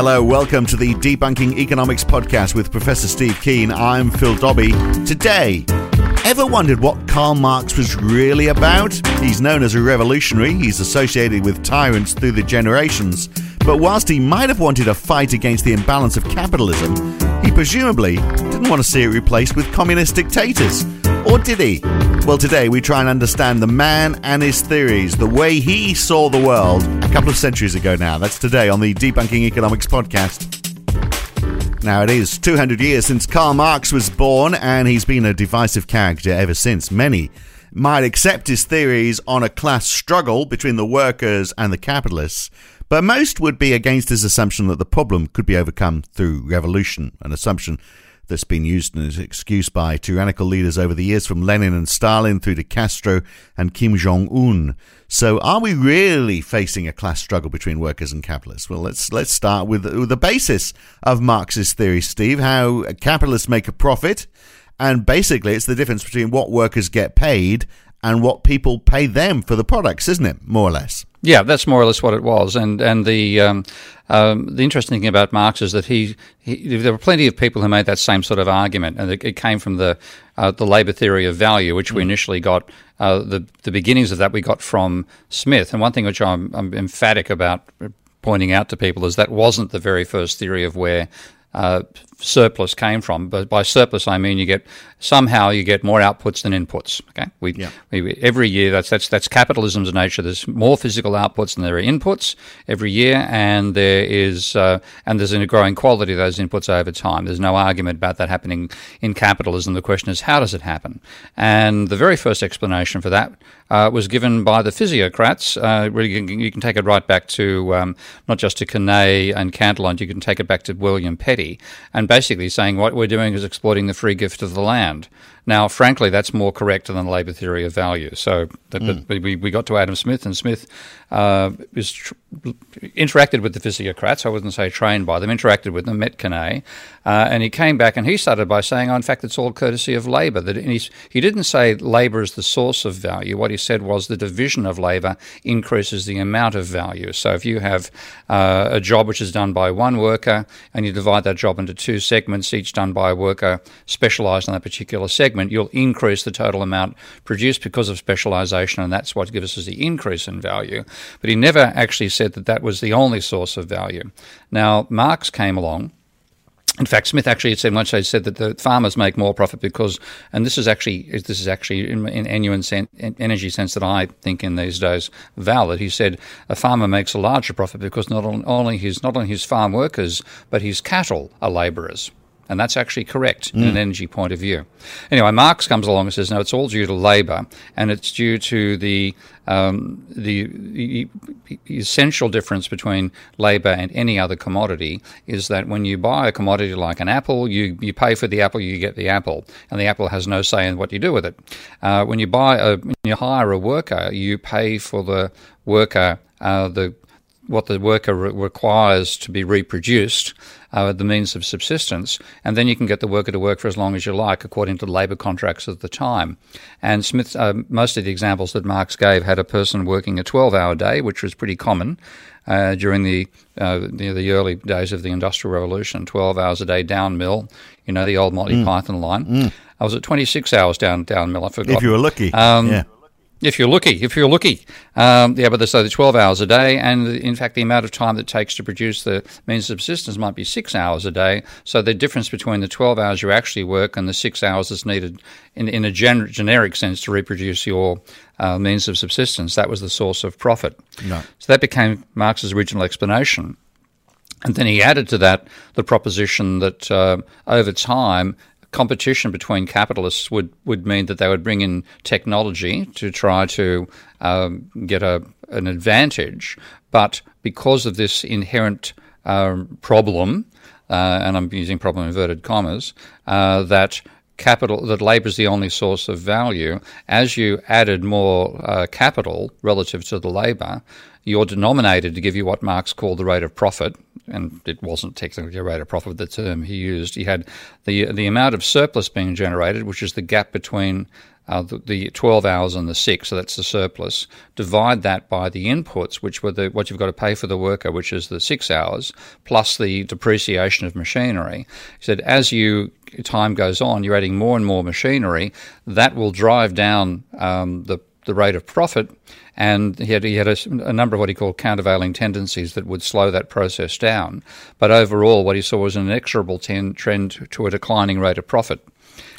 Hello, welcome to the Debunking Economics podcast with Professor Steve Keen. I'm Phil Dobbie. Today, ever wondered what Karl Marx was really about? He's known as a revolutionary, he's associated with tyrants through the generations. But whilst he might have wanted a fight against the imbalance of capitalism, he presumably didn't want to see it replaced with communist dictators. Or did he? Well, today we try and understand the man and his theories, the way he saw the world a couple of centuries ago now. That's today on the Debunking Economics podcast. Now, it is 200 years since Karl Marx was born, and he's been a divisive character ever since. Many might accept his theories on a class struggle between the workers and the capitalists, but most would be against his assumption that the problem could be overcome through revolution, an assumption that's been used as an excuse by tyrannical leaders over the years from Lenin and Stalin through to Castro and Kim Jong Un. So, are we really facing a class struggle between workers and capitalists? Well, let's let's start with, with the basis of Marxist theory, Steve. How capitalists make a profit, and basically, it's the difference between what workers get paid and what people pay them for the products, isn't it? More or less. Yeah, that's more or less what it was. And and the um, um, the interesting thing about Marx is that he, he, there were plenty of people who made that same sort of argument, and it, it came from the uh, the labour theory of value, which we initially got. Uh, the the beginnings of that we got from Smith. And one thing which I'm, I'm emphatic about pointing out to people is that wasn't the very first theory of where uh, surplus came from. But by surplus, I mean you get somehow you get more outputs than inputs. Okay, we, Yeah. we every year that's that's that's capitalism's nature. There's more physical outputs than there are inputs every year, and there is uh, and there's a growing quality of those inputs over time. There's no argument about that happening in capitalism. The question is how does it happen? And the very first explanation for that uh, was given by the physiocrats. Uh, really, you can, you can take it right back to um, not just to Quesnay and Cantillon. You can take it back to William Petty, and basically saying what we're doing is exploiting the free gift of the land. Now, frankly, that's more correct than the labour theory of value. So that, that we, we got to Adam Smith, and Smith uh, was tr- interacted with the physiocrats. I wouldn't say trained by them, interacted with them, met Quesnay, uh, and he came back and he started by saying, oh, in fact, it's all courtesy of labour. That he's, he didn't say labour is the source of value. What he said was the division of labour increases the amount of value. So if you have uh, a job which is done by one worker and you divide that job into two segments, each done by a worker specialised on that particular segment, you'll increase the total amount produced because of specialisation, and that's what gives us the increase in value. But he never actually said that that was the only source of value. Now, Marx came along. In fact, Smith actually said once they said that the farmers make more profit because, and this is actually this is actually in, in energy sense that I think in these days valid. He said a farmer makes a larger profit because not only his not only his farm workers but his cattle are labourers. And that's actually correct in an energy point of view. Anyway, Marx comes along and says, no, it's all due to labour, and it's due to the um, the, the essential difference between labour and any other commodity is that when you buy a commodity like an apple, you, you pay for the apple, you get the apple, and the apple has no say in what you do with it. Uh, when you buy a, when you hire a worker, you pay for the worker uh, the what the worker re- requires to be reproduced, uh, the means of subsistence, and then you can get the worker to work for as long as you like, according to labour contracts of the time. And Smith, uh, most of the examples that Marx gave had a person working a 12-hour day, which was pretty common uh, during the, uh, the the early days of the Industrial Revolution. 12 hours a day down mill, you know, the old Monty Python line. I was at 26 hours down down mill. I forgot. If you were lucky. Um, yeah. If you're lucky, if you're lucky, um, yeah, but so the 12 hours a day, and in fact, the amount of time that it takes to produce the means of subsistence might be six hours a day. So the difference between the 12 hours you actually work and the six hours that's needed in, in a gen- generic sense to reproduce your uh, means of subsistence, that was the source of profit. No. So that became Marx's original explanation. And then he added to that the proposition that uh, over time, competition between capitalists would, would mean that they would bring in technology to try to um, get a, an advantage. But because of this inherent um, problem, uh, and I'm using problem inverted commas, uh, that capital that labour is the only source of value. As you added more uh, capital relative to the labour, your denominator to give you what Marx called the rate of profit, and it wasn't technically a rate of profit, the term he used. He had the the amount of surplus being generated, which is the gap between uh, the, the, 12 hours and the six, so that's the surplus. Divide that by the inputs, which were the, what you've got to pay for the worker, which is the six hours, plus the depreciation of machinery. He said, as you time goes on, you're adding more and more machinery. That will drive down um, the the rate of profit, and he had, he had a, a, number of what he called countervailing tendencies that would slow that process down. But overall, what he saw was an inexorable ten, trend to a declining rate of profit.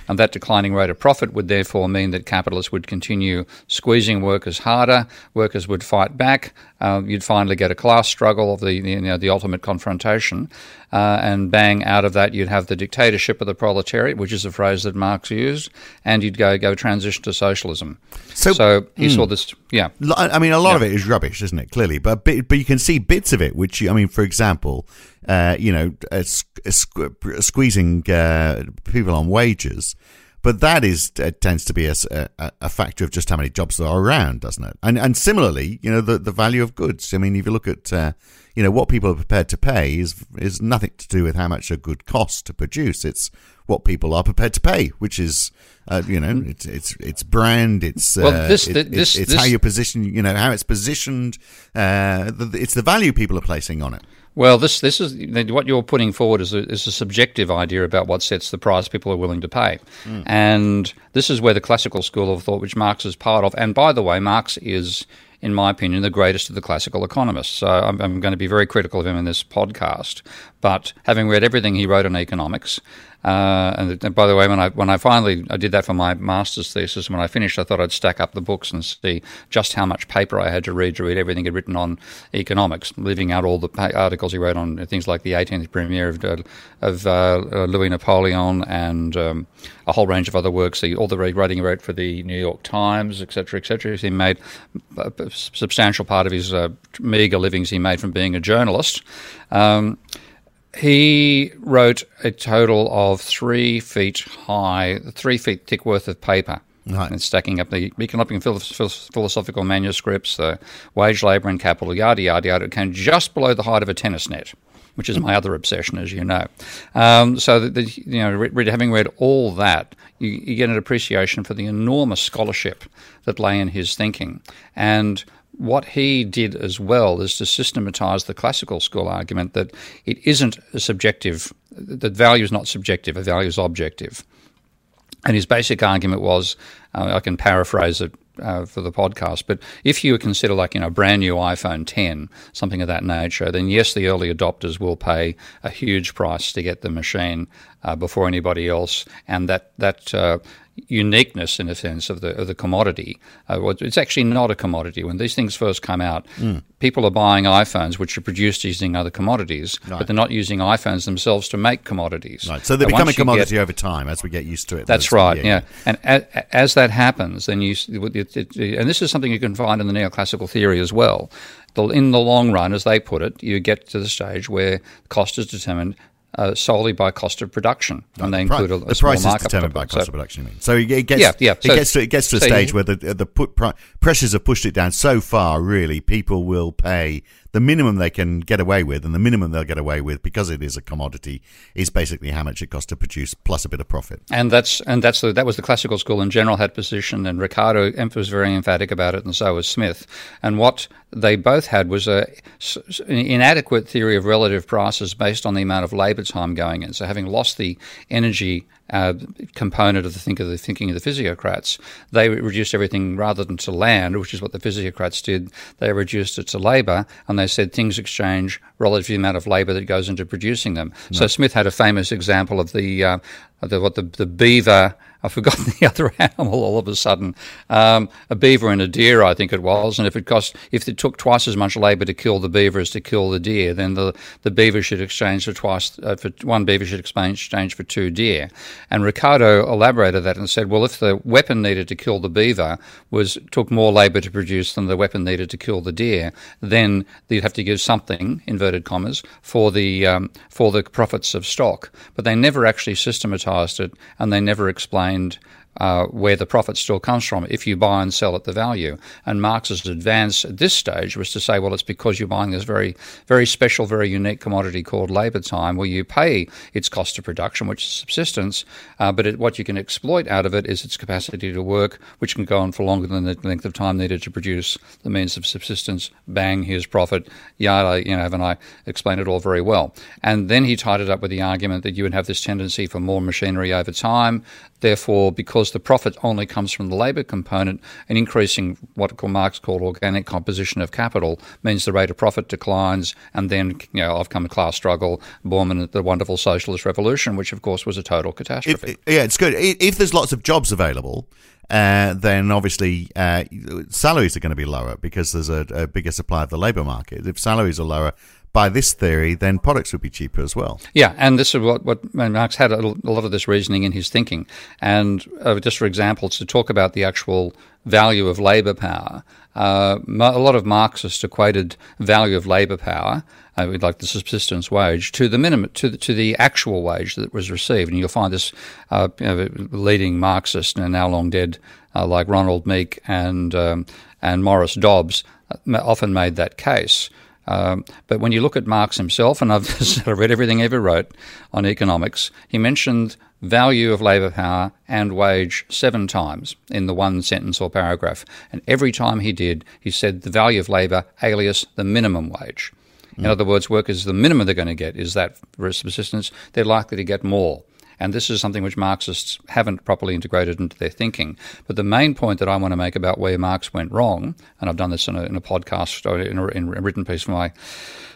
And that declining rate of profit would therefore mean that capitalists would continue squeezing workers harder. Workers would fight back. Uh, you'd finally get a class struggle of the you know, the ultimate confrontation, uh, and bang out of that you'd have the dictatorship of the proletariat, which is a phrase that Marx used, and you'd go go transition to socialism. So, so he mm, saw this. Yeah, I mean, a lot yeah. of it is rubbish, isn't it? Clearly, but but you can see bits of it. Which I mean, for example, uh, you know, squeezing uh, people on wages. But that is uh, tends to be a, a, a, factor of just how many jobs there are around, doesn't it? And and similarly, you know, the, the value of goods. I mean, if you look at uh, you know what people are prepared to pay is is nothing to do with how much a good costs to produce. It's what people are prepared to pay, which is uh, you know it's it's it's brand, it's well, uh, this, it, this, it's, this, how you position, you know how it's positioned. Uh, it's the value people are placing on it. Well, this this is what you're putting forward is a, is a subjective idea about what sets the price people are willing to pay, mm. and this is where the classical school of thought, which Marx is part of, and by the way, Marx is in my opinion, the greatest of the classical economists. So I'm, I'm, going to be very critical of him in this podcast. But having read everything he wrote on economics, uh, and, and, by the way, when I when I finally I did that for my master's thesis, when I finished, I thought I'd stack up the books and see just how much paper I had to read to read everything he'd written on economics, leaving out all the articles he wrote on things like the 18th Brumaire of, uh, of uh, Louis Napoleon and um, a whole range of other works. All the writing he wrote for the New York Times, etc., etc. He made a substantial part of his uh, meager livings he made from being a journalist. Um, he wrote a total of three feet high, three feet thick worth of paper. Right. And stacking up the economic and philosophical manuscripts, the wage, labour, and capital, yada, yada, yada. It came just below the height of a tennis net, which is my other obsession, as you know. Um, so, the, you know, re- having read all that, you, you get an appreciation for the enormous scholarship that lay in his thinking. And what he did as well is to systematize the classical school argument that it isn't a subjective, that value is not subjective, a value is objective. And his basic argument was uh, I can paraphrase it uh, for the podcast, but if you consider like you know a brand new iPhone 10, something of that nature, then yes, the early adopters will pay a huge price to get the machine uh, before anybody else, and that that uh, uniqueness, in a sense, of the of the commodity. Uh, it's actually not a commodity. When these things first come out, mm. people are buying iPhones which are produced using other commodities, right. but they're not using iPhones themselves to make commodities. Right. So they become a commodity get, over time as we get used to it. That's right. Yeah. yeah. And as, as, that happens, then you it, it, and this is something you can find in the neoclassical theory as well. In the long run, as they put it, you get to the stage where cost is determined uh, solely by cost of production, and they include a, a the price is determined by cost so, of production. You mean. So it gets yeah, yeah. So, it gets to it gets to a so stage you, where the the put, pressures have pushed it down so far. Really, people will pay the minimum they can get away with, and the minimum they'll get away with because it is a commodity, is basically how much it costs to produce plus a bit of profit. And that's and that's the, that was the classical school in general had position, and Ricardo was very emphatic about it, and so was Smith. And what they both had was a an inadequate theory of relative prices based on the amount of labour time going in. So having lost the energy uh, component of the, think of the thinking of the physiocrats. They reduced everything rather than to land, which is what the physiocrats did. They reduced it to labour, and they said things exchange relative to the amount of labour that goes into producing them. So Smith had a famous example of the, uh, the what the, the beaver I've forgotten the other animal all of a sudden. Um, a beaver and a deer, I think it was. And if it cost, if it took twice as much labour to kill the beaver as to kill the deer, then the, the beaver should exchange for twice, uh, for one beaver should exchange for two deer. And Ricardo elaborated that and said, well, if the weapon needed to kill the beaver was took more labour to produce than the weapon needed to kill the deer, then you'd have to give something, inverted commas, for the um, for the profits of stock. But they never actually systematised it, and they never explained find uh, where the profit still comes from if you buy and sell at the value. And Marx's advance at this stage was to say, well, it's because you're buying this very, very special, very unique commodity called labour time, where you pay its cost of production, which is subsistence, uh, but it, what you can exploit out of it is its capacity to work, which can go on for longer than the length of time needed to produce the means of subsistence. Bang, here's profit. Yada, you know, haven't I explained it all very well? And then he tied it up with the argument that you would have this tendency for more machinery over time. Therefore, because the profit only comes from the labour component, and increasing what Marx called organic composition of capital means the rate of profit declines, and then you know I've come class struggle, Bormann the wonderful socialist revolution, which of course was a total catastrophe. If, yeah, it's good. If there's lots of jobs available, uh, then obviously uh, salaries are going to be lower because there's a, a bigger supply of the labour market. If salaries are lower, by this theory, then products would be cheaper as well. Yeah, and this is what, what Marx had a, lot of this reasoning in his thinking. And uh, just for example, to talk about the actual value of labour power, uh, a lot of Marxists equated value of labour power, uh, like the subsistence wage, to the minimum, to the, to the actual wage that was received. And you'll find this uh, you know, leading Marxist, and now long dead, uh, like Ronald Meek and um, and Maurice Dobbs, uh, often made that case. Um, but when you look at Marx himself, and I've read everything he ever wrote on economics, he mentioned value of labour power and wage seven times in the one sentence or paragraph. And every time he did, he said the value of labour alias the minimum wage. In mm. other words, workers, the minimum they're going to get is that for subsistence, they're likely to get more. And this is something which Marxists haven't properly integrated into their thinking. But the main point that I want to make about where Marx went wrong, and I've done this in a, in a podcast or in a, in a, written piece for my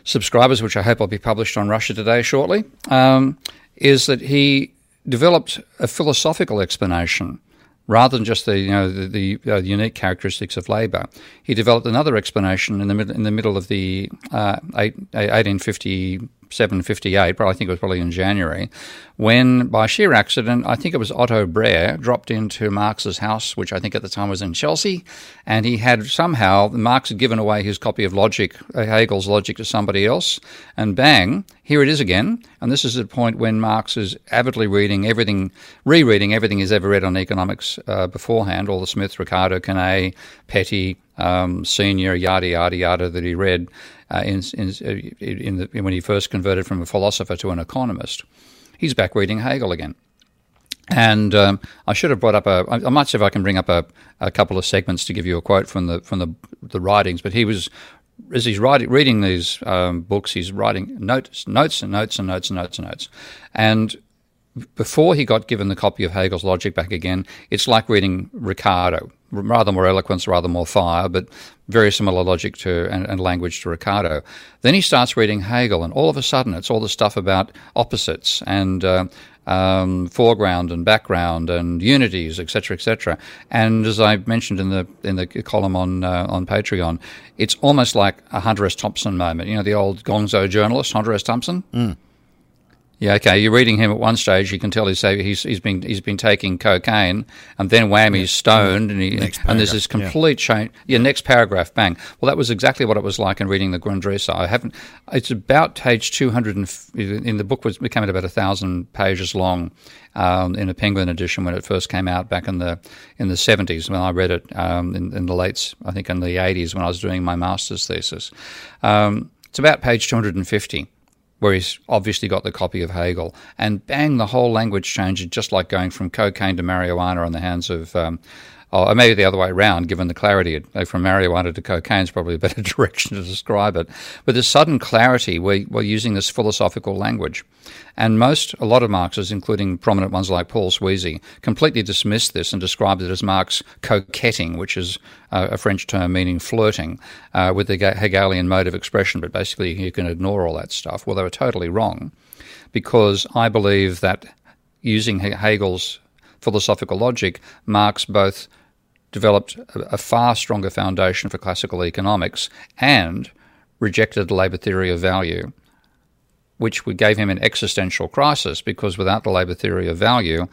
subscribers, which I hope will be published on Russia Today shortly, um, is that he developed a philosophical explanation rather than just the you know the, the uh, unique characteristics of labour. He developed another explanation in the middle in the middle of the uh, eight, 1850 758, but I think it was probably in January, when by sheer accident, I think it was Otto Brer dropped into Marx's house, which I think at the time was in Chelsea, and he had somehow, Marx had given away his copy of Logic, uh, Hegel's Logic to somebody else, and bang, here it is again. And this is the point when Marx is avidly reading everything, rereading everything he's ever read on economics uh, beforehand, all the Smith, Ricardo, Quesnay, Petty, um, Senior, yada, yada, yada that he read uh, in, in, in the, when he first converted from a philosopher to an economist. He's back reading Hegel again. And um, I should have brought up a. I might see if I can bring up a, a couple of segments to give you a quote from the from the, the writings. But he was as he's writing, reading these um, books, he's writing notes, notes, and notes, and notes, and notes, and notes. And before he got given the copy of Hegel's Logic back again, it's like reading Ricardo. Rather more eloquence, rather more fire, but very similar logic to and, and, language to Ricardo. Then he starts reading Hegel, and all of a sudden, it's all the stuff about opposites and uh, um, foreground and background and unities, etc., etc. And as I mentioned in the in the column on uh, on Patreon, it's almost like a Hunter S. Thompson moment. You know, the old Gonzo journalist Hunter S. Thompson. Mm. Yeah, okay. You're reading him at one stage. You can tell he's he's, he's been he's been taking cocaine, and then wham, he's stoned, and he, and there's this complete yeah. change. Yeah, next paragraph, bang. Well, that was exactly what it was like in reading the Grundrisse. I haven't. It's about page 200 in the book was became about a thousand pages long um, in a Penguin edition when it first came out back in the in the 70s when I read it um, in, in, the late I think in the 80s when I was doing my master's thesis. Um, it's about page 250 where he's obviously got the copy of Hegel, and bang, the whole language changes, just like going from cocaine to marijuana on the hands of um, or maybe the other way around, given the clarity. From marijuana to cocaine is probably a better direction to describe it. But this sudden clarity, we're, we're using this philosophical language. And most, a lot of Marxists, including prominent ones like Paul Sweezy, completely dismissed this and described it as Marx coquetting, which is uh, a French term meaning flirting uh, with the Hegelian mode of expression. But basically, you can ignore all that stuff. Well, they were totally wrong because I believe that using Hegel's philosophical logic, Marx both developed a, far stronger foundation for classical economics and rejected the labour theory of value, which gave him an existential crisis because without the labour theory of value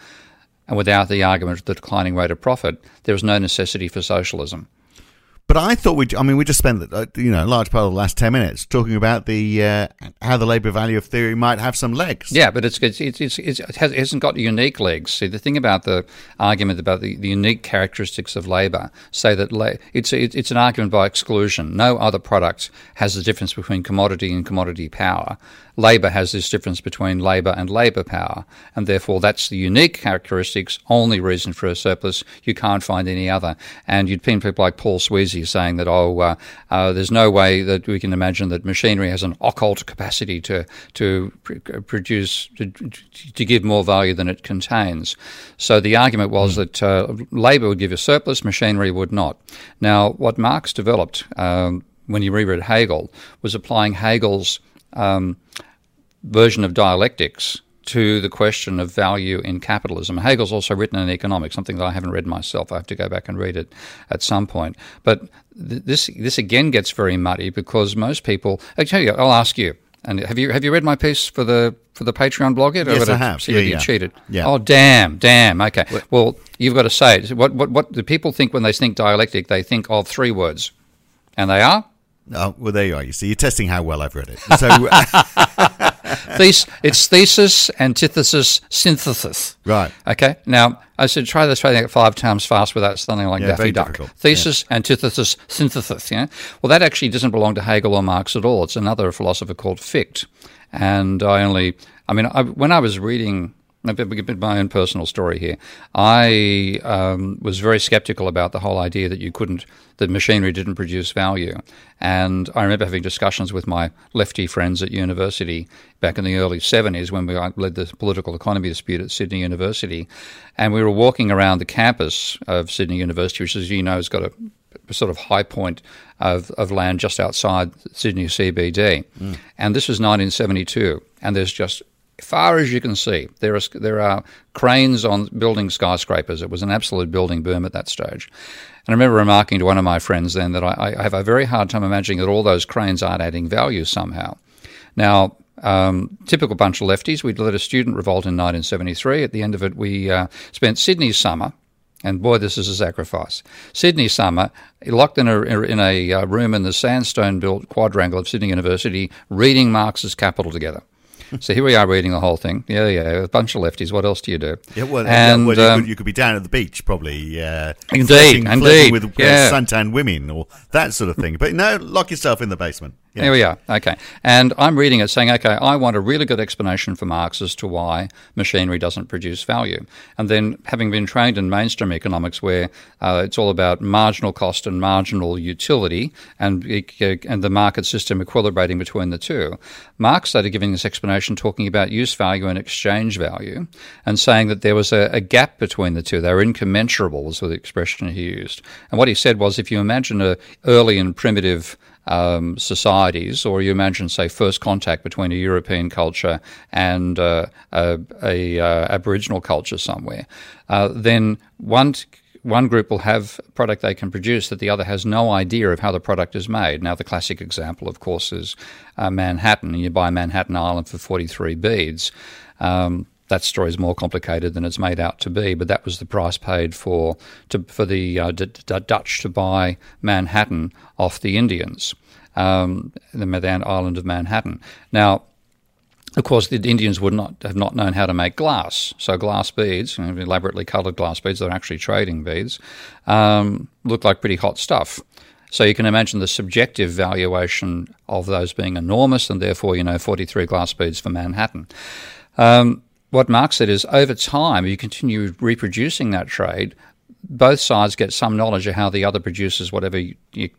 and without the argument of the declining rate of profit, there was no necessity for socialism. But I thought we, I mean, we just spent uh, you know a large part of the last ten minutes talking about the uh, how the labour value of theory might have some legs. Yeah, but it's it's it's, it, has, not got unique legs. See, the thing about the argument about the, the unique characteristics of labour say that la- it's it's an argument by exclusion. No other product has the difference between commodity and commodity power. Labour has this difference between labour and labour power, and therefore that's the unique characteristics, only reason for a surplus. You can't find any other. And you'd find people like Paul Sweezy saying that, oh, uh, uh, there's no way that we can imagine that machinery has an occult capacity to to produce to, to give more value than it contains. So the argument was mm. that uh, labour would give a surplus, machinery would not. Now, what Marx developed um, when he reread Hegel was applying Hegel's um, version of dialectics to the question of value in capitalism. Hegel's also written in economics, something that I haven't read myself. I have to go back and read it at some point. But th- this this again gets very muddy because most people. You, I'll ask you. And have you have you read my piece for the for the Patreon blog yet? Yes, I have. See yeah, you yeah. cheated. Yeah. Oh, damn, damn. Okay. Well, you've got to say it. What what what do people think when they think dialectic? They think of three words, and they are Oh, well, there you are. You see, you're testing how well I've read it. So, Thes- it's thesis, antithesis, synthesis. Right. Okay. Now, I said try this try that five times fast without sounding like Yeah, Daffy very Duck. difficult. Thesis, antithesis, synthesis. Yeah. Well, that actually doesn't belong to Hegel or Marx at all. It's another philosopher called Fichte. And I only, I mean, I, when I was reading a bit, bit my own personal story here. I um, was very skeptical about the whole idea that you couldn't, that machinery didn't produce value. And I remember having discussions with my lefty friends at university back in the early 70s when we led the political economy dispute at Sydney University. And we were walking around the campus of Sydney University, which, as you know, has got a a sort of high point of, of land just outside Sydney CBD. Mm. And this was 1972, and there's just far as you can see, there are there are cranes on building skyscrapers. It was an absolute building boom at that stage. And I remember remarking to one of my friends then that I, I have a very hard time imagining that all those cranes aren't adding value somehow. Now, um, typical bunch of lefties. We led a student revolt in 1973. At the end of it, we uh, spent Sydney's summer. And boy, this is a sacrifice. Sydney summer, locked in a, in a uh, room in the sandstone built quadrangle of Sydney University, reading Marx's Capital together so here we are reading the whole thing. Yeah, yeah, a bunch of lefties. What else do you do? Yeah, well, and, well you, um, could, you, could, be down at the beach, probably. Uh, indeed, flirting, indeed. Flirting with uh, suntan women or that sort of thing. But no, lock yourself in the basement. Yeah. Here we are. Okay. And I'm reading it saying, okay, I want a really good explanation for Marx as to why machinery doesn't produce value. And then, having been trained in mainstream economics, where uh, it's all about marginal cost and marginal utility and, and the market system equilibrating between the two, Marx started giving this explanation talking about use value and exchange value and saying that there was a, a gap between the two. They were incommensurable, was the expression he used. And what he said was if you imagine a early and primitive um, societies, or you imagine, say, first contact between a European culture and uh, a, a uh, Aboriginal culture somewhere, uh, then one one group will have a product they can produce that the other has no idea of how the product is made. Now, the classic example, of course, is uh, Manhattan. And you buy Manhattan Island for 43 beads. Um, that story is more complicated than it's made out to be, but that was the price paid for to, for the uh, D- D- Dutch to buy Manhattan off the Indians, um, the Madan island of Manhattan. Now, of course, the Indians would not have not known how to make glass. So glass beads, elaborately coloured glass beads, they're actually trading beads, um, look like pretty hot stuff. So you can imagine the subjective valuation of those being enormous, and therefore, you know, 43 glass beads for Manhattan. Um, what Marx said is over time, you continue reproducing that trade, both sides get some knowledge of how the other produces whatever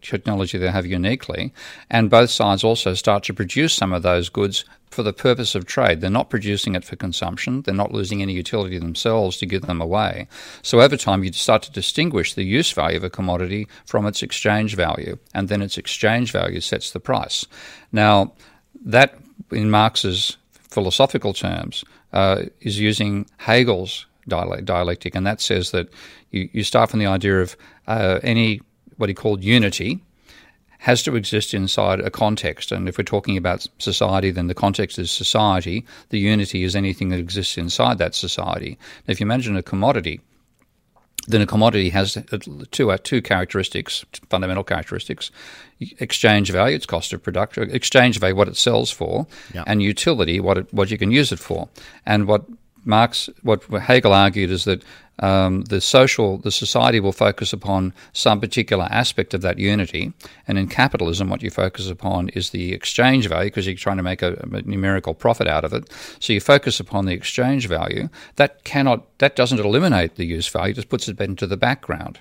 technology they have uniquely, and both sides also start to produce some of those goods for the purpose of trade. They're not producing it for consumption, they're not losing any utility themselves to give them away. So over time, you start to distinguish the use value of a commodity from its exchange value, and then its exchange value sets the price. Now, that in Marx's philosophical terms uh, is using Hegel's dialectic, and that says that you, you start from the idea of uh, any what he called unity has to exist inside a context. And if we're talking about society, then the context is society. The unity is anything that exists inside that society. Now, if you imagine a commodity, then a commodity has two uh, two characteristics, fundamental characteristics: exchange value, its cost of production, exchange value, what it sells for, yeah. and utility, what it, what you can use it for. And what Marx, what Hegel argued is that um, the social, the society will focus upon some particular aspect of that unity, and in capitalism, what you focus upon is the exchange value because you're trying to make a, a, numerical profit out of it. So you focus upon the exchange value. That cannot, that doesn't eliminate the use value; just puts it into the background.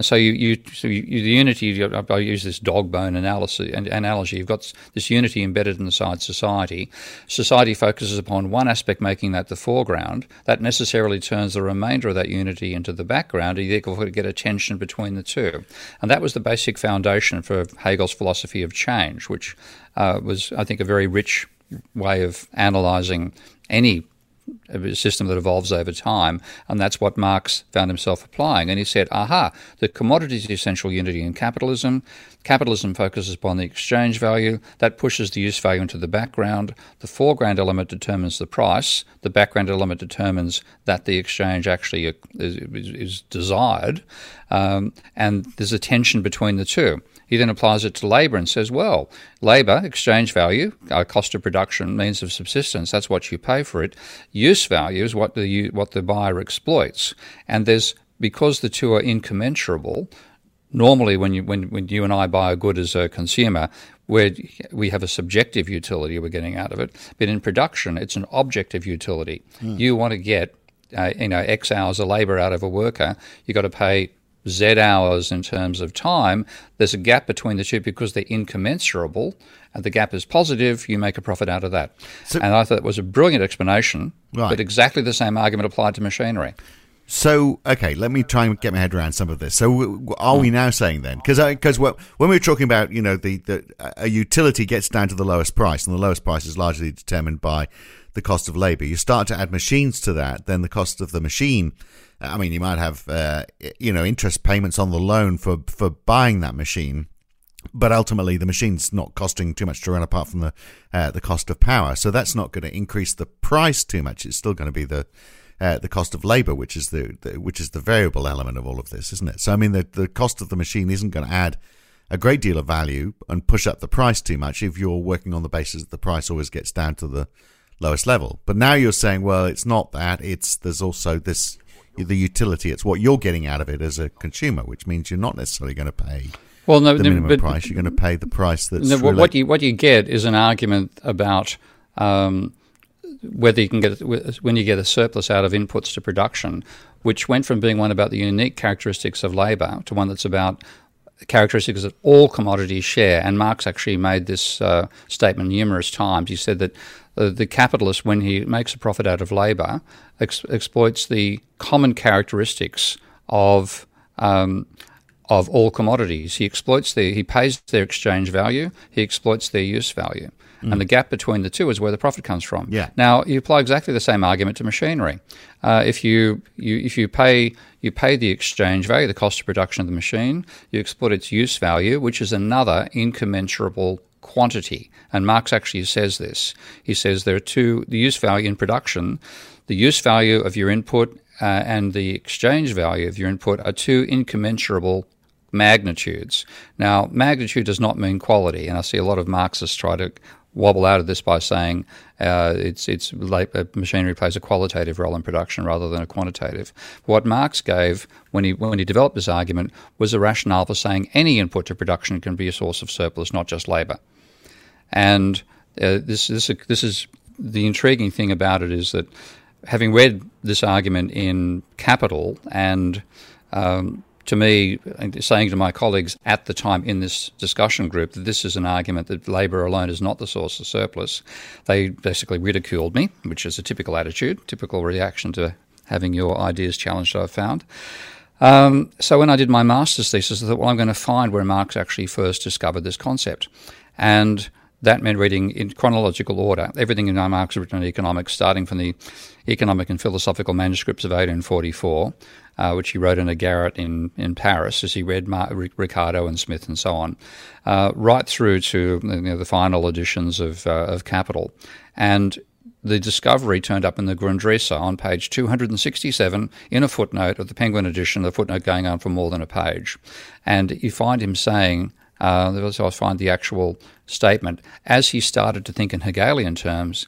So you, you, so you, the unity. I use this dog bone analysis and analogy. You've got this unity embedded inside society. Society focuses upon one aspect, making that the foreground. That necessarily turns the remainder of that unity into the background. You therefore get a tension between the two, and that was the basic foundation for Hegel's philosophy of change, which uh, was, I think, a very rich way of analysing any a system that evolves over time, and that's what Marx found himself applying. And he said, aha, the commodity is the essential unity in capitalism. Capitalism focuses upon the exchange value. That pushes the use value into the background. The foreground element determines the price. The background element determines that the exchange actually is, is desired. Um, and there's a tension between the two. He then applies it to labour and says, well, labour, exchange value, uh, cost of production, means of subsistence, that's what you pay for it. Use value is what the, what the buyer exploits. And there's, because the two are incommensurable, normally when you, when, when you and I buy a good as a consumer, where we have a subjective utility we're getting out of it, but in production, it's an objective utility. Mm. You want to get uh, you know X hours of labour out of a worker, you've got to pay Z hours in terms of time, there's a gap between the two because they're incommensurable. And the gap is positive, you make a profit out of that. So, and I thought it was a brilliant explanation, right. but exactly the same argument applied to machinery. So, okay, let me try and get my head around some of this. So, are we hmm. now saying then? Because because when we were talking about, you know, the, the a utility gets down to the lowest price, and the lowest price is largely determined by the cost of labor. You start to add machines to that, then the cost of the machine I mean, you might have uh, you know interest payments on the loan for for buying that machine, but ultimately the machine's not costing too much to run apart from the uh, the cost of power. So that's not going to increase the price too much. It's still going to be the uh, the cost of labor, which is the, the, which is the variable element of all of this, isn't it? So I mean, the the cost of the machine isn't going to add a great deal of value and push up the price too much if you're working on the basis that the price always gets down to the lowest level. But now you're saying, well, it's not that. It's there's also this the utility. It's what you're getting out of it as a consumer, which means you're not necessarily going to pay well, no, the minimum but, price. You're going to pay the price that's no, what you what you get is an argument about um, whether you can get when you get a surplus out of inputs to production, which went from being one about the unique characteristics of labour to one that's about characteristics that all commodities share. And Marx actually made this uh, statement numerous times. He said that uh, the capitalist, when he makes a profit out of labour, ex- exploits the common characteristics of um, of all commodities. He exploits their, he pays their exchange value, he exploits their use value. Mm. And the gap between the two is where the profit comes from. Yeah. Now you apply exactly the same argument to machinery. Uh, if you, you if you pay you pay the exchange value, the cost of production of the machine, you exploit its use value, which is another incommensurable quantity. And Marx actually says this. He says there are two the use value in production, the use value of your input uh, and the exchange value of your input are two incommensurable magnitudes. Now, magnitude does not mean quality, and I see a lot of Marxists try to wobble out of this by saying uh, it's it's machinery plays a qualitative role in production rather than a quantitative. What Marx gave when he when he developed this argument was a rationale for saying any input to production can be a source of surplus, not just labour. And uh, this this this is the intriguing thing about it is that having read this argument in Capital and um, to me, saying to my colleagues at the time in this discussion group that this is an argument that labour alone is not the source of surplus, they basically ridiculed me, which is a typical attitude, typical reaction to having your ideas challenged, I've found. Um, so when I did my master's thesis, I thought, well, I'm going to find where Marx actually first discovered this concept. And that meant reading in chronological order everything in Marx written in economics, starting from the economic and philosophical manuscripts of 1844, uh, which he wrote in a garret in, in Paris as he read Mar- Ricardo and Smith and so on, uh, right through to you know, the final editions of, uh, of Capital. And the discovery turned up in the Grundrisse on page 267 in a footnote of the Penguin edition, the footnote going on for more than a page. And you find him saying, uh, I find the actual statement, as he started to think in Hegelian terms,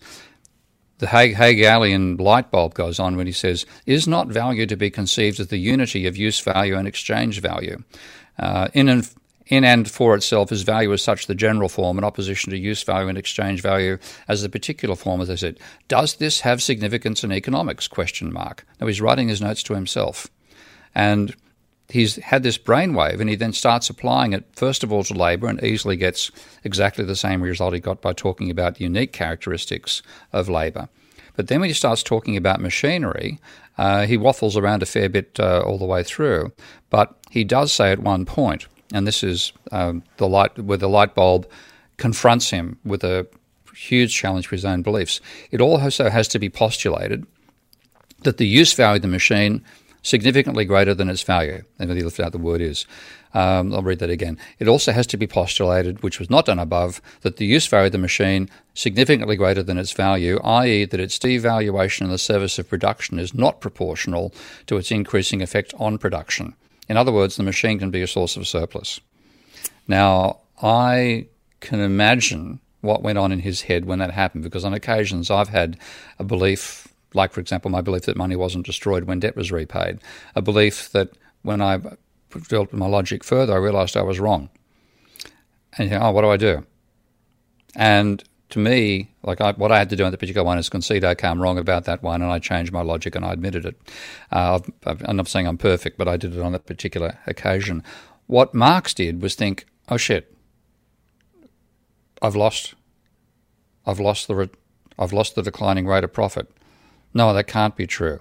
the Hegelian light bulb goes on when he says, Is not value to be conceived as the unity of use value and exchange value? Uh, in, and, in and for itself is value as such the general form in opposition to use value and exchange value as the particular form, as I said. Does this have significance in economics? Question mark. Now he's writing his notes to himself. And he's had this brainwave and he then starts applying it first of all to labour and easily gets exactly the same result he got by talking about unique characteristics of labour. But then when he starts talking about machinery, uh, he waffles around a fair bit uh, all the way through. But he does say at one point, and this is um, the light where the light bulb confronts him with a huge challenge for his own beliefs. It also has to be postulated that the use value of the machine significantly greater than its value. And he lifted out the word is. Um, I'll read that again. It also has to be postulated, which was not done above, that the use value of the machine significantly greater than its value, i.e., that its devaluation in the service of production is not proportional to its increasing effect on production. In other words, the machine can be a source of surplus. Now, I can imagine what went on in his head when that happened because on occasions I've had a belief like, for example, my belief that money wasn't destroyed when debt was repaid, a belief that when I developed my logic further, I realized I was wrong. And you oh, what do I do? And to me, like I, what I had to do on the particular one is concede, I'm wrong about that one, and I changed my logic and I admitted it. Uh, I'm not saying I'm perfect, but I did it on that particular occasion. What Marx did was think, oh shit, I've lost, I've lost the, re- I've lost the declining rate of profit. No, that can't be true.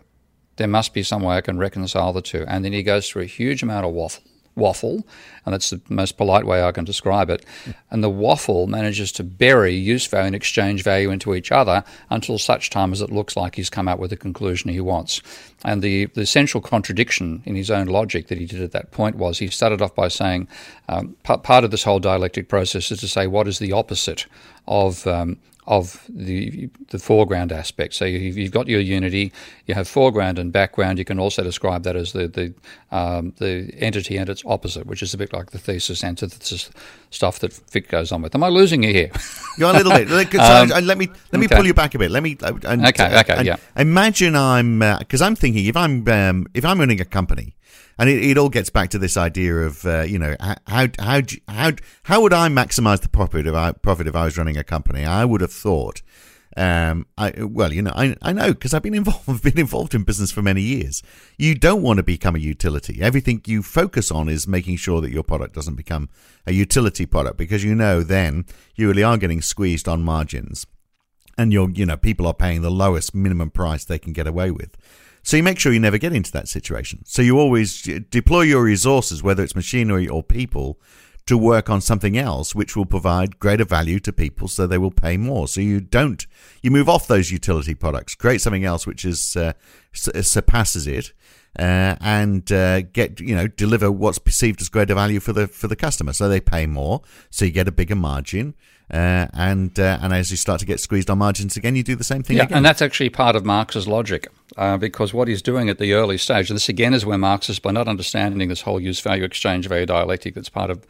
There must be some way I can reconcile the two. And then he goes through a huge amount of waffle, waffle, and that's the most polite way I can describe it. And the waffle manages to bury use value and exchange value into each other until such time as it looks like he's come up with the conclusion he wants. And the, the essential contradiction in his own logic that he did at that point was he started off by saying um, p- part of this whole dialectic process is to say what is the opposite of um, of the the foreground aspect. So you've, you've, got your unity, you have foreground and background. You can also describe that as the the um, the entity and its opposite, which is a bit like the thesis antithesis stuff that Fichte goes on with. Am I losing you here? You're a little bit. um, let me let me okay. pull you back a bit. Let me. Uh, and, okay. Okay. yeah. Imagine I'm because uh, I'm thinking if I'm um, if I'm running a company and it, it all gets back to this idea of uh, you know how how how how would I maximize the profit if I profit if I was running a company? I would have thought. Um, I well, you know, I I know because I've been involved, been involved in business for many years. You don't want to become a utility. Everything you focus on is making sure that your product doesn't become a utility product because you know then you really are getting squeezed on margins, and you're you know people are paying the lowest minimum price they can get away with. So you make sure you never get into that situation. So you always deploy your resources, whether it's machinery or people, to work on something else which will provide greater value to people so they will pay more. So you don't, you move off those utility products, create something else which is uh, surpasses it. Uh, and uh, get you know deliver what's perceived as greater value for the for the customer, so they pay more, so you get a bigger margin, uh, and uh, and as you start to get squeezed on margins again, you do the same thing yeah, again. And that's actually part of Marx's logic, uh, because what he's doing at the early stage, and this again is where Marxists, by not understanding this whole use value exchange value dialectic that's part of,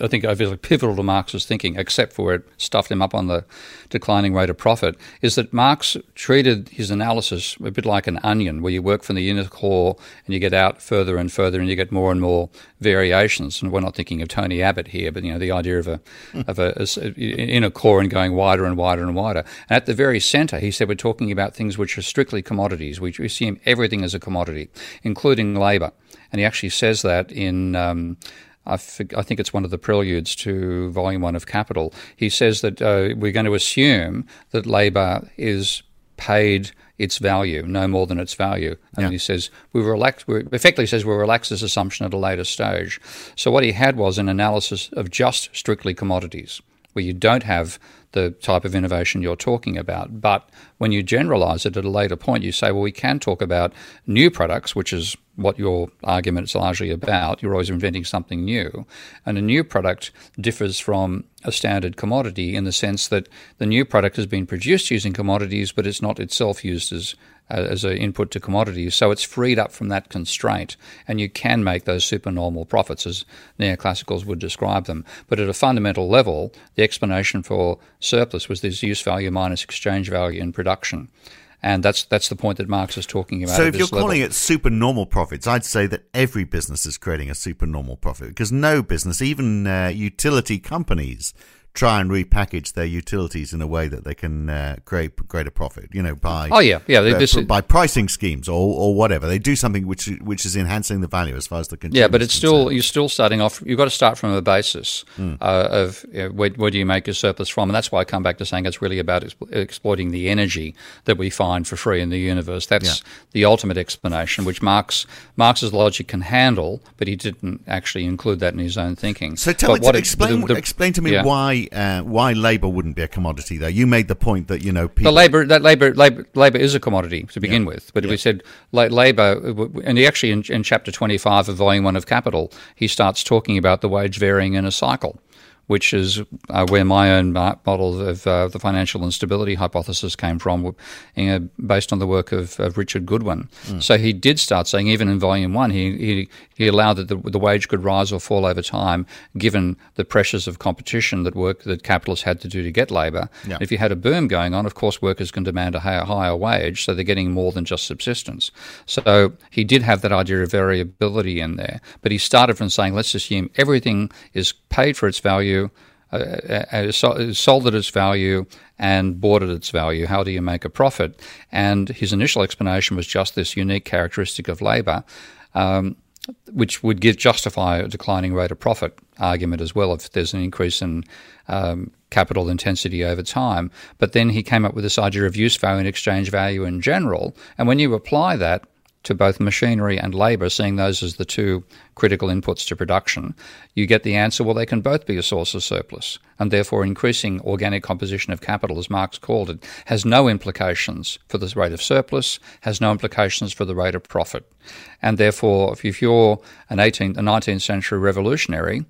I think, obviously pivotal to Marx's thinking, except for where it stuffed him up on the declining rate of profit, is that Marx treated his analysis a bit like an onion, where you work from the inner core and you get out further and further, and you get more and more variations. And we're not thinking of Tony Abbott here, but you know the idea of a of a, a in a core and going wider and wider and wider. And at the very center, he said, we're talking about things which are strictly commodities. We assume everything is a commodity, including labor. And he actually says that in. Um, I, think it's one of the preludes to Volume 1 of Capital. He says that uh, we're going to assume that labour is paid its value, no more than its value. And yeah. he says we relax. We effectively says we'll relax this assumption at a later stage. So what he had was an analysis of just strictly commodities where you don't have the type of innovation you're talking about. But when you generalize it at a later point, you say, well, we can talk about new products, which is what your argument is largely about. You're always inventing something new. And a new product differs from a standard commodity in the sense that the new product has been produced using commodities, but it's not itself used as as an input to commodities. So it's freed up from that constraint, and you can make those supernormal profits, as neoclassicals would describe them. But at a fundamental level, the explanation for surplus was this use value minus exchange value in production. And that's that's the point that Marx is talking about. So, if you're level. calling it supernormal profits, I'd say that every business is creating a supernormal profit because no business, even uh, utility companies, try and repackage their utilities in a way that they can uh, create greater profit. You know, by oh yeah, yeah, uh, this, by pricing schemes or, or whatever. They do something which which is enhancing the value as far as the consumer. Yeah, but it's still you're still starting off. You've got to start from a basis mm. uh, of you know, where, where, do you make your surplus from, and that's why I come back to saying it's really about exploiting the energy that we find for free in the universe. That's yeah. the ultimate explanation, which Marx Marx's logic can handle, but he didn't actually include that in his own thinking. So tell but me, what explain the, the, explain to me yeah. why uh, why labour wouldn't be a commodity though. You made the point that you know people... the labour that labour labour is a commodity to begin yeah. with, but yeah. we said labour, and he actually in, in chapter twenty five of volume one of Capital, he starts talking about the wage varying in a cycle which is uh, where my own model of uh, the financial instability hypothesis came from, uh, based on the work of, of Richard Goodwin. Mm. So he did start saying, even in volume one, he, he, he allowed that the, the, wage could rise or fall over time, given the pressures of competition that work that capitalists had to do to get labour. Yeah. If you had a boom going on, of course, workers can demand a higher, higher wage, so they're getting more than just subsistence. So he did have that idea of variability in there, but he started from saying, let's assume everything is paid for its value value, uh, uh, uh sold at its value, and bought at its value. How do you make a profit? And his initial explanation was just this unique characteristic of labour. Um, which would give justify a declining rate of profit argument as well if there's an increase in um, capital intensity over time. But then he came up with this idea of use value and exchange value in general. And when you apply that to both machinery and labour, seeing those as the two critical inputs to production, you get the answer well, they can both be a source of surplus. And therefore, increasing organic composition of capital, as Marx called it, has no implications for the rate of surplus, has no implications for the rate of profit. And therefore, if you're an 18th, a 19th century revolutionary,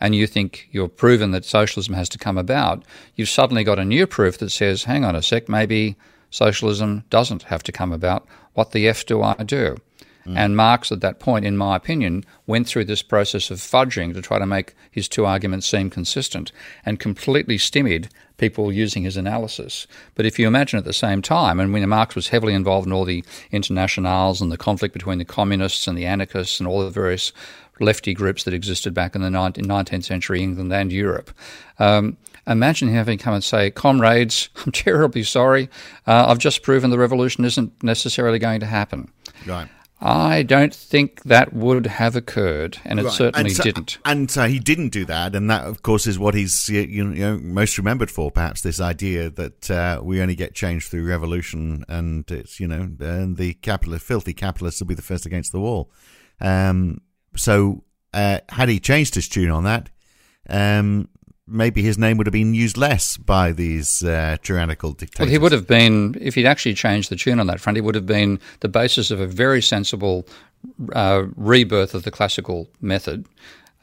and you think you're proven that socialism has to come about, you've suddenly got a new proof that says, hang on a sec, maybe socialism doesn't have to come about. What the F do I do? Mm. And Marx, at that point, in my opinion, went through this process of fudging to try to make his two arguments seem consistent and completely stymied people using his analysis. But if you imagine at the same time, and when Marx was heavily involved in all the internationals and the conflict between the communists and the anarchists and all the various lefty groups that existed back in the 19th century England and Europe. Um, Imagine having come and say, Comrades, I'm terribly sorry. Uh, I've just proven the revolution isn't necessarily going to happen. Right. I don't think that would have occurred, and it right. certainly and so, didn't. And uh, he didn't do that, and that, of course, is what he's you know most remembered for. Perhaps this idea that uh, we only get change through revolution, and it's you know, and the capitalist, filthy capitalists will be the first against the wall. Um, so, uh, had he changed his tune on that, um, maybe his name would have been used less by these uh, tyrannical dictators. Well, he would have been, if he'd actually changed the tune on that front, he would have been the basis of a very sensible uh, rebirth of the classical method.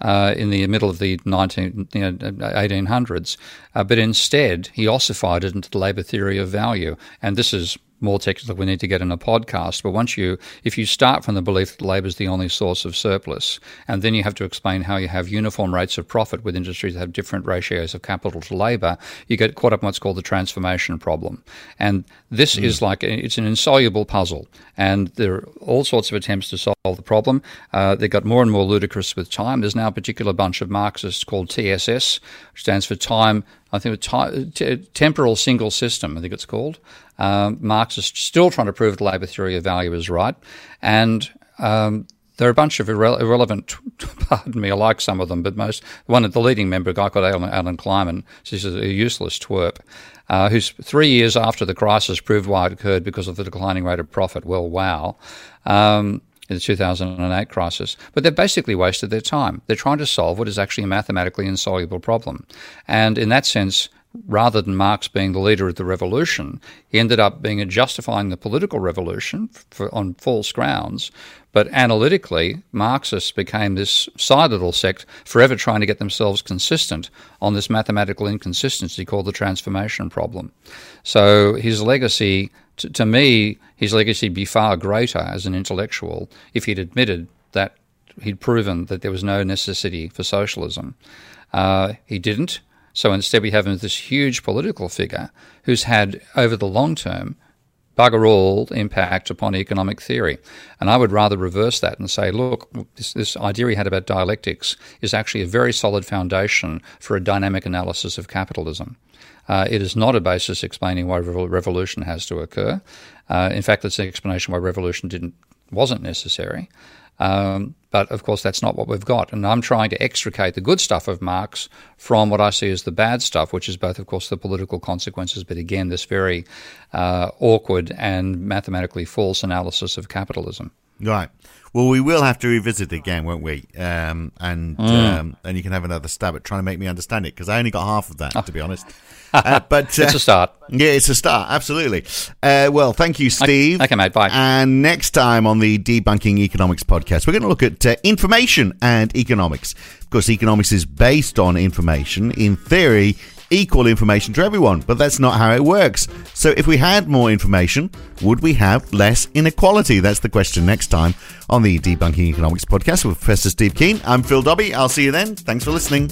Uh, in the middle of the 19, you know, 1800s, uh, but instead he ossified it into the labour theory of value. And this is more technical we need to get in a podcast. But once you, if you start from the belief that labour is the only source of surplus, and then you have to explain how you have uniform rates of profit with industries that have different ratios of capital to labour, you get caught up in what's called the transformation problem. And this mm. is like it's an insoluble puzzle, and there are all sorts of attempts to solve the problem. Uh, they got more and more ludicrous with time. There's now a particular bunch of Marxists called TSS, which stands for time I think t- t- temporal single system, I think it's called. Um, Marx is still trying to prove the labour theory of value is right. And um, there are a bunch of irre- irrelevant, pardon me, I like some of them, but most, one of the leading member, a guy called Alan, Alan Kliman, he's a useless twerp, uh, who's three years after the crisis proved why it occurred because of the declining rate of profit. Well, wow. Um, in the 2008 crisis. But they've basically wasted their time. They're trying to solve what is actually a mathematically insoluble problem. And in that sense, rather than Marx being the leader of the revolution, he ended up being a justifying the political revolution for, on false grounds. But analytically, Marxists became this side little sect, forever trying to get themselves consistent on this mathematical inconsistency called the transformation problem. So his legacy, to, to me, his legacy would be far greater as an intellectual if he'd admitted that he'd proven that there was no necessity for socialism. Uh, he didn't. So instead, we have this huge political figure who's had, over the long term, bugger all impact upon economic theory. And I would rather reverse that and say, look, this, this, idea he had about dialectics is actually a very solid foundation for a dynamic analysis of capitalism. Uh, it is not a basis explaining why revolution has to occur. Uh, in fact, it's an explanation why revolution didn't wasn't necessary. Um, but of course, that's not what we've got. And I'm trying to extricate the good stuff of Marx from what I see as the bad stuff, which is both, of course, the political consequences, but again, this very uh, awkward and mathematically false analysis of capitalism. Right. Well, we will have to revisit it again, won't we? Um, and mm. um, and you can have another stab at trying to make me understand it because I only got half of that, oh. to be honest. Uh, but uh, it's a start. Yeah, it's a start. Absolutely. Uh, well, thank you, Steve. Okay, mate. Bye. And next time on the Debunking Economics podcast, we're going to look at uh, information and economics. Of course, economics is based on information. In theory, equal information to everyone, but that's not how it works. So, if we had more information, would we have less inequality? That's the question next time on the Debunking Economics podcast with Professor Steve Keen. I'm Phil Dobbie. I'll see you then. Thanks for listening.